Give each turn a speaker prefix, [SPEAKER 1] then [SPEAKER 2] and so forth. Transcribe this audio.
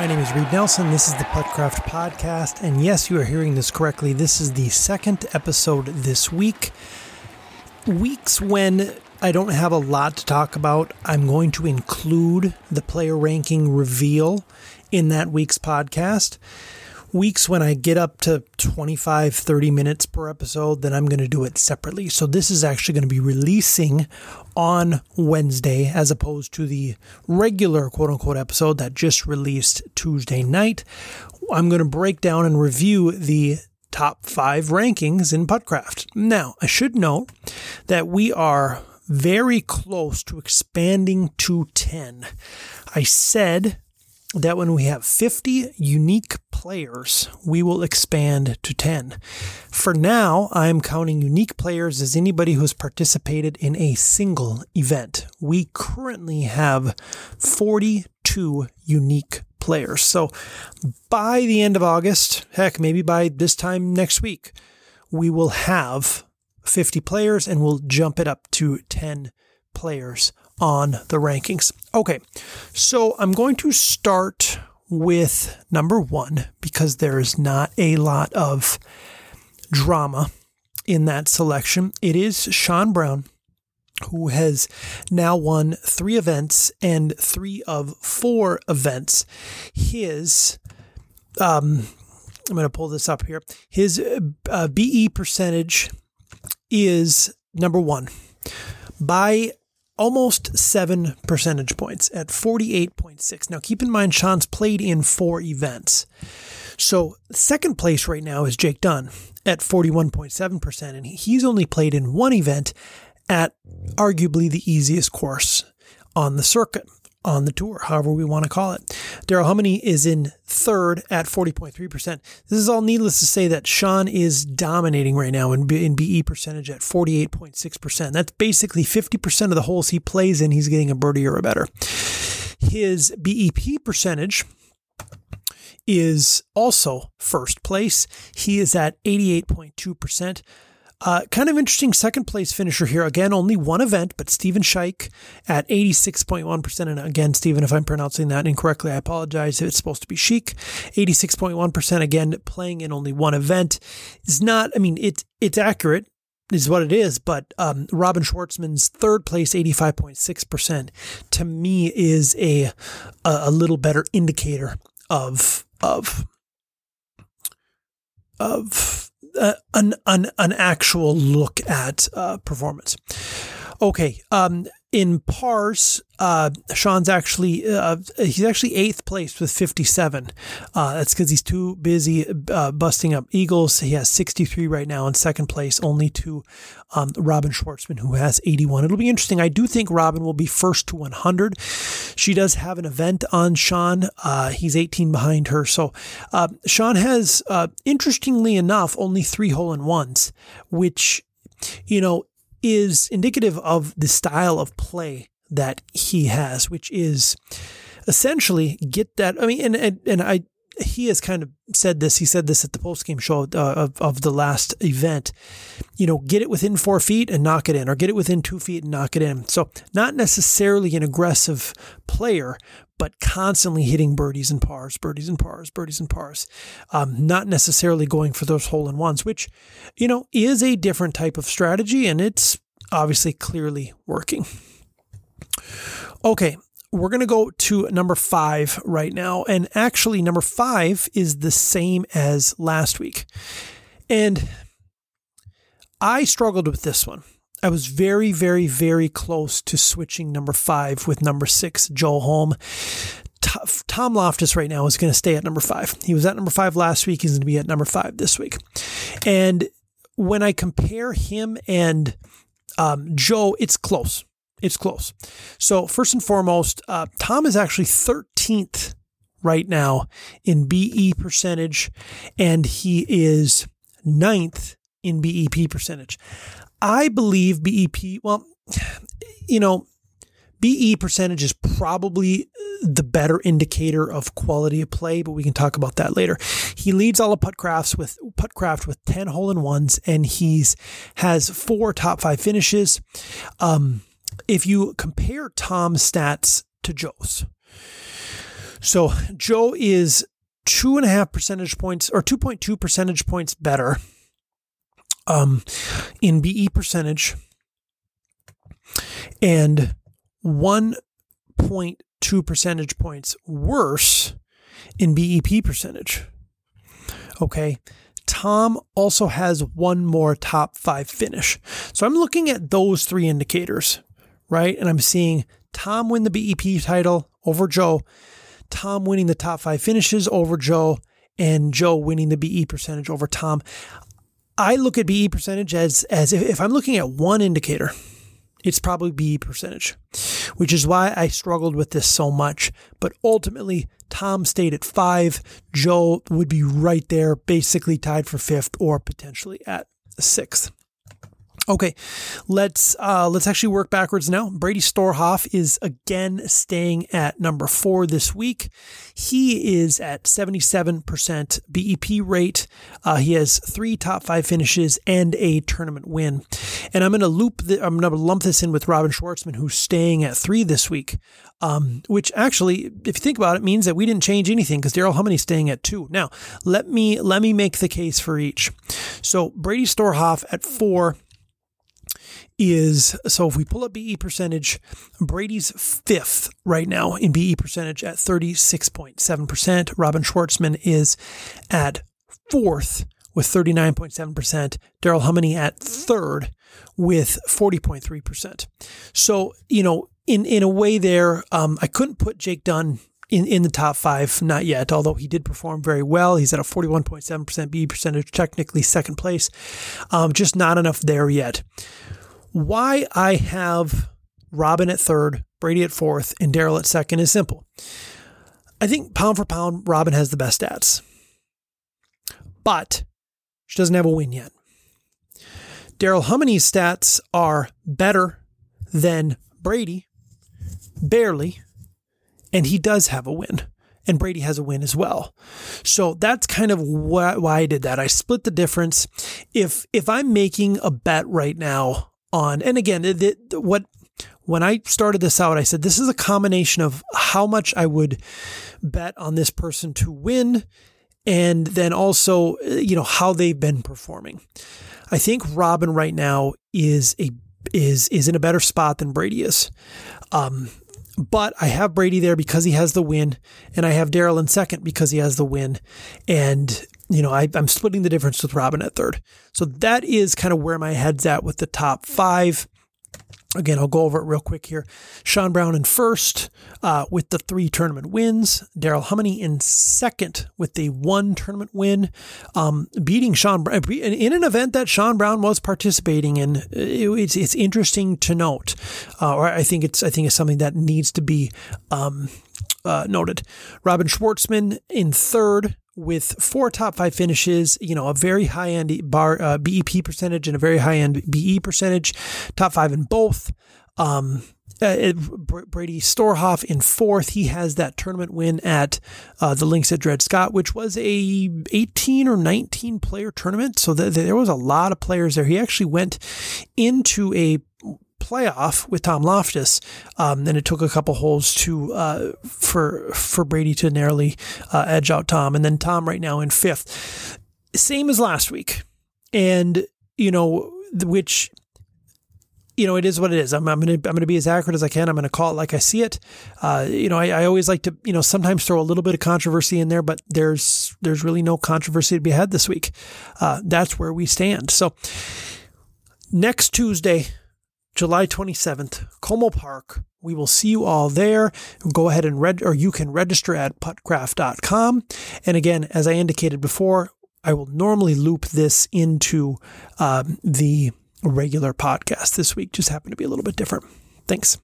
[SPEAKER 1] My name is Reed Nelson. This is the Puttcraft Podcast. And yes, you are hearing this correctly. This is the second episode this week. Weeks when I don't have a lot to talk about, I'm going to include the player ranking reveal in that week's podcast weeks when I get up to 25, 30 minutes per episode, then I'm going to do it separately. So this is actually going to be releasing on Wednesday as opposed to the regular quote unquote episode that just released Tuesday night. I'm going to break down and review the top five rankings in Puttcraft. Now, I should note that we are very close to expanding to 10. I said that when we have 50 unique players, we will expand to 10. For now, I'm counting unique players as anybody who has participated in a single event. We currently have 42 unique players. So by the end of August, heck, maybe by this time next week, we will have 50 players and we'll jump it up to 10 players on the rankings. Okay, so I'm going to start with number one because there is not a lot of drama in that selection. It is Shawn Brown, who has now won three events and three of four events. His, um, I'm going to pull this up here. His uh, BE percentage is number one by almost seven percentage points at 48.6. Now, keep in mind, Shawn's played in four events. So, second place right now is Jake Dunn at 41.7%, and he's only played in one event at arguably the easiest course on the circuit on the tour, however we want to call it. Darrell Hommany is in third at 40.3%. This is all needless to say that Shawn is dominating right now in, in BE percentage at 48.6%. That's basically 50% of the holes he plays in, he's getting a birdie or a better. His BEP percentage is also first place. He is at 88.2%. Uh, kind of interesting second place finisher here. Again, only one event, but Stephen Scheich at 86.1%. And again, Stephen, if I'm pronouncing that incorrectly, I apologize. It's supposed to be chic. 86.1%. Again, playing in only one event is not, I mean, it, it's accurate is what it is, but um, Robin Schwartzman's third place, 85.6%, to me is a, a little better indicator of, of, of, uh, an, an an actual look at uh, performance. Okay, um, in pars, uh, Shawn's actually uh, he's actually eighth place with 57. Uh, that's because he's too busy uh, busting up eagles. He has 63 right now in second place, only to um, Robin Schwartzman who has 81. It'll be interesting. I do think Robin will be first to 100. She does have an event on Shawn. Uh, he's 18 behind her. So uh, Shawn has, interestingly enough, only three hole in ones, which you know is indicative of the style of play that he has, which is essentially get that. I mean, and and, and I he has kind of said this. He said this at the post game show uh, of of the last event. You know, get it within four feet and knock it in, or get it within two feet and knock it in. So not necessarily an aggressive player, but constantly hitting birdies and pars, birdies and pars, birdies and pars. Um, not necessarily going for those hole in ones, which you know is a different type of strategy, and it's obviously clearly working. Okay, we're going to go to number five right now. And actually, number five is the same as last week. And I struggled with this one. I was very, very, very close to switching number five with number six, Joe Holm. Tom Loftus right now is going to stay at number five. He was at number five last week. He's going to be at number five this week. And when I compare him and um, Joe, it's close. It's close. So, first and foremost, uh, Tom is actually 13th right now in BE percentage, and he is ninth in BEP percentage. I believe BEP, well, you know, BE percentage is probably the better indicator of quality of play, but we can talk about that later. He leads all of Puttcrafts with Puttcraft with 10 hole in ones, and he's has four top five finishes. Um, if you compare Tom's stats to Joe's, So Joe is two and a half percentage points or 2.2 percentage points better um, in BE percentage and 1.2 percentage points worse in BEP percentage. Okay. Tom also has one more top five finish. So I'm looking at those three indicators, right? And I'm seeing Tom win the BEP title over Joe, Tom winning the top five finishes over Joe, and Joe winning the BE percentage over Tom. I look at BE percentage as as if, if I'm looking at one indicator, it's probably BE percentage, which is why I struggled with this so much. But ultimately, Tom stayed at five. Joe would be right there, basically tied for fifth or potentially at sixth. Okay, let's uh, let's actually work backwards now. Brady Storhoff is again staying at number four this week. He is at 77% BEP rate. Uh, he has three top five finishes and a tournament win. And I'm going to loop. The, I'm going to lump this in with Robin Schwartzman, who's staying at three this week. Um, which actually, if you think about it, means that we didn't change anything because Darrell Hummony's staying at two. Now, let me let me make the case for each. So Brady Storhoff at four is so if we pull up BE percentage, Brady's fifth right now in BE percentage at 36.7%. Robin Schwartzman is at fourth with 39.7%. Darrell Hummony at third with 40.3%. So, you know, in, in a way there, um, I couldn't put Jake Dunn in, in the top five, not yet, although he did perform very well. He's at a 41.7% BE percentage, technically second place. Um, just not enough there yet why I have Robin at third, Brady at fourth, and Darrell at second is simple. I think pound for pound, Robin has the best stats. But she doesn't have a win yet. Darrell Hummony's stats are better than Brady, barely, and he does have a win. And Brady has a win as well. So that's kind of why, why I did that. I split the difference. If if I'm making a bet right now on. And again, what when I started this out, I said this is a combination of how much I would bet on this person to win, and then also you know how they've been performing. I think Robin right now is a is is in a better spot than Brady is. Um, but I have Brady there because he has the win, and I have Darrell in second because he has the win. And you know, I, am splitting the difference with Robin at third. So that is kind of where my head's at with the top five. Again, I'll go over it real quick here. Shawn Brown in first uh, with the three tournament wins. Darrell Hummony in second with the one tournament win, um, beating Shawn in an event that Shawn Brown was participating in. It's, it's interesting to note, uh, or I think it's I think it's something that needs to be um, uh, noted. Robin Schwartzman in third with four top five finishes, you know, a very high end bar uh, BEP percentage and a very high end BE percentage, top five in both. Um, uh, Brady Storhoff in fourth. He has that tournament win at uh, the Links at Dred Scott, which was a 18 or 19 player tournament. So th- there was a lot of players there. He actually went into a playoff with Tom Loftus. Um, and it took a couple holes to uh, for for Brady to narrowly uh, edge out Tom, and then Tom right now in fifth, same as last week, and you know which. You know, it is what it is. I'm, I'm gonna I'm gonna be as accurate as I can. I'm gonna call it like I see it. Uh, you know, I, I always like to you know sometimes throw a little bit of controversy in there, but there's there's really no controversy to be had this week. Uh, that's where we stand. So next Tuesday, July 27th, Como Park. We will see you all there. Go ahead and read, or you can register at puttcraft.com. And again, as I indicated before, I will normally loop this into um, the regular podcast this week. Just happened to be a little bit different. Thanks.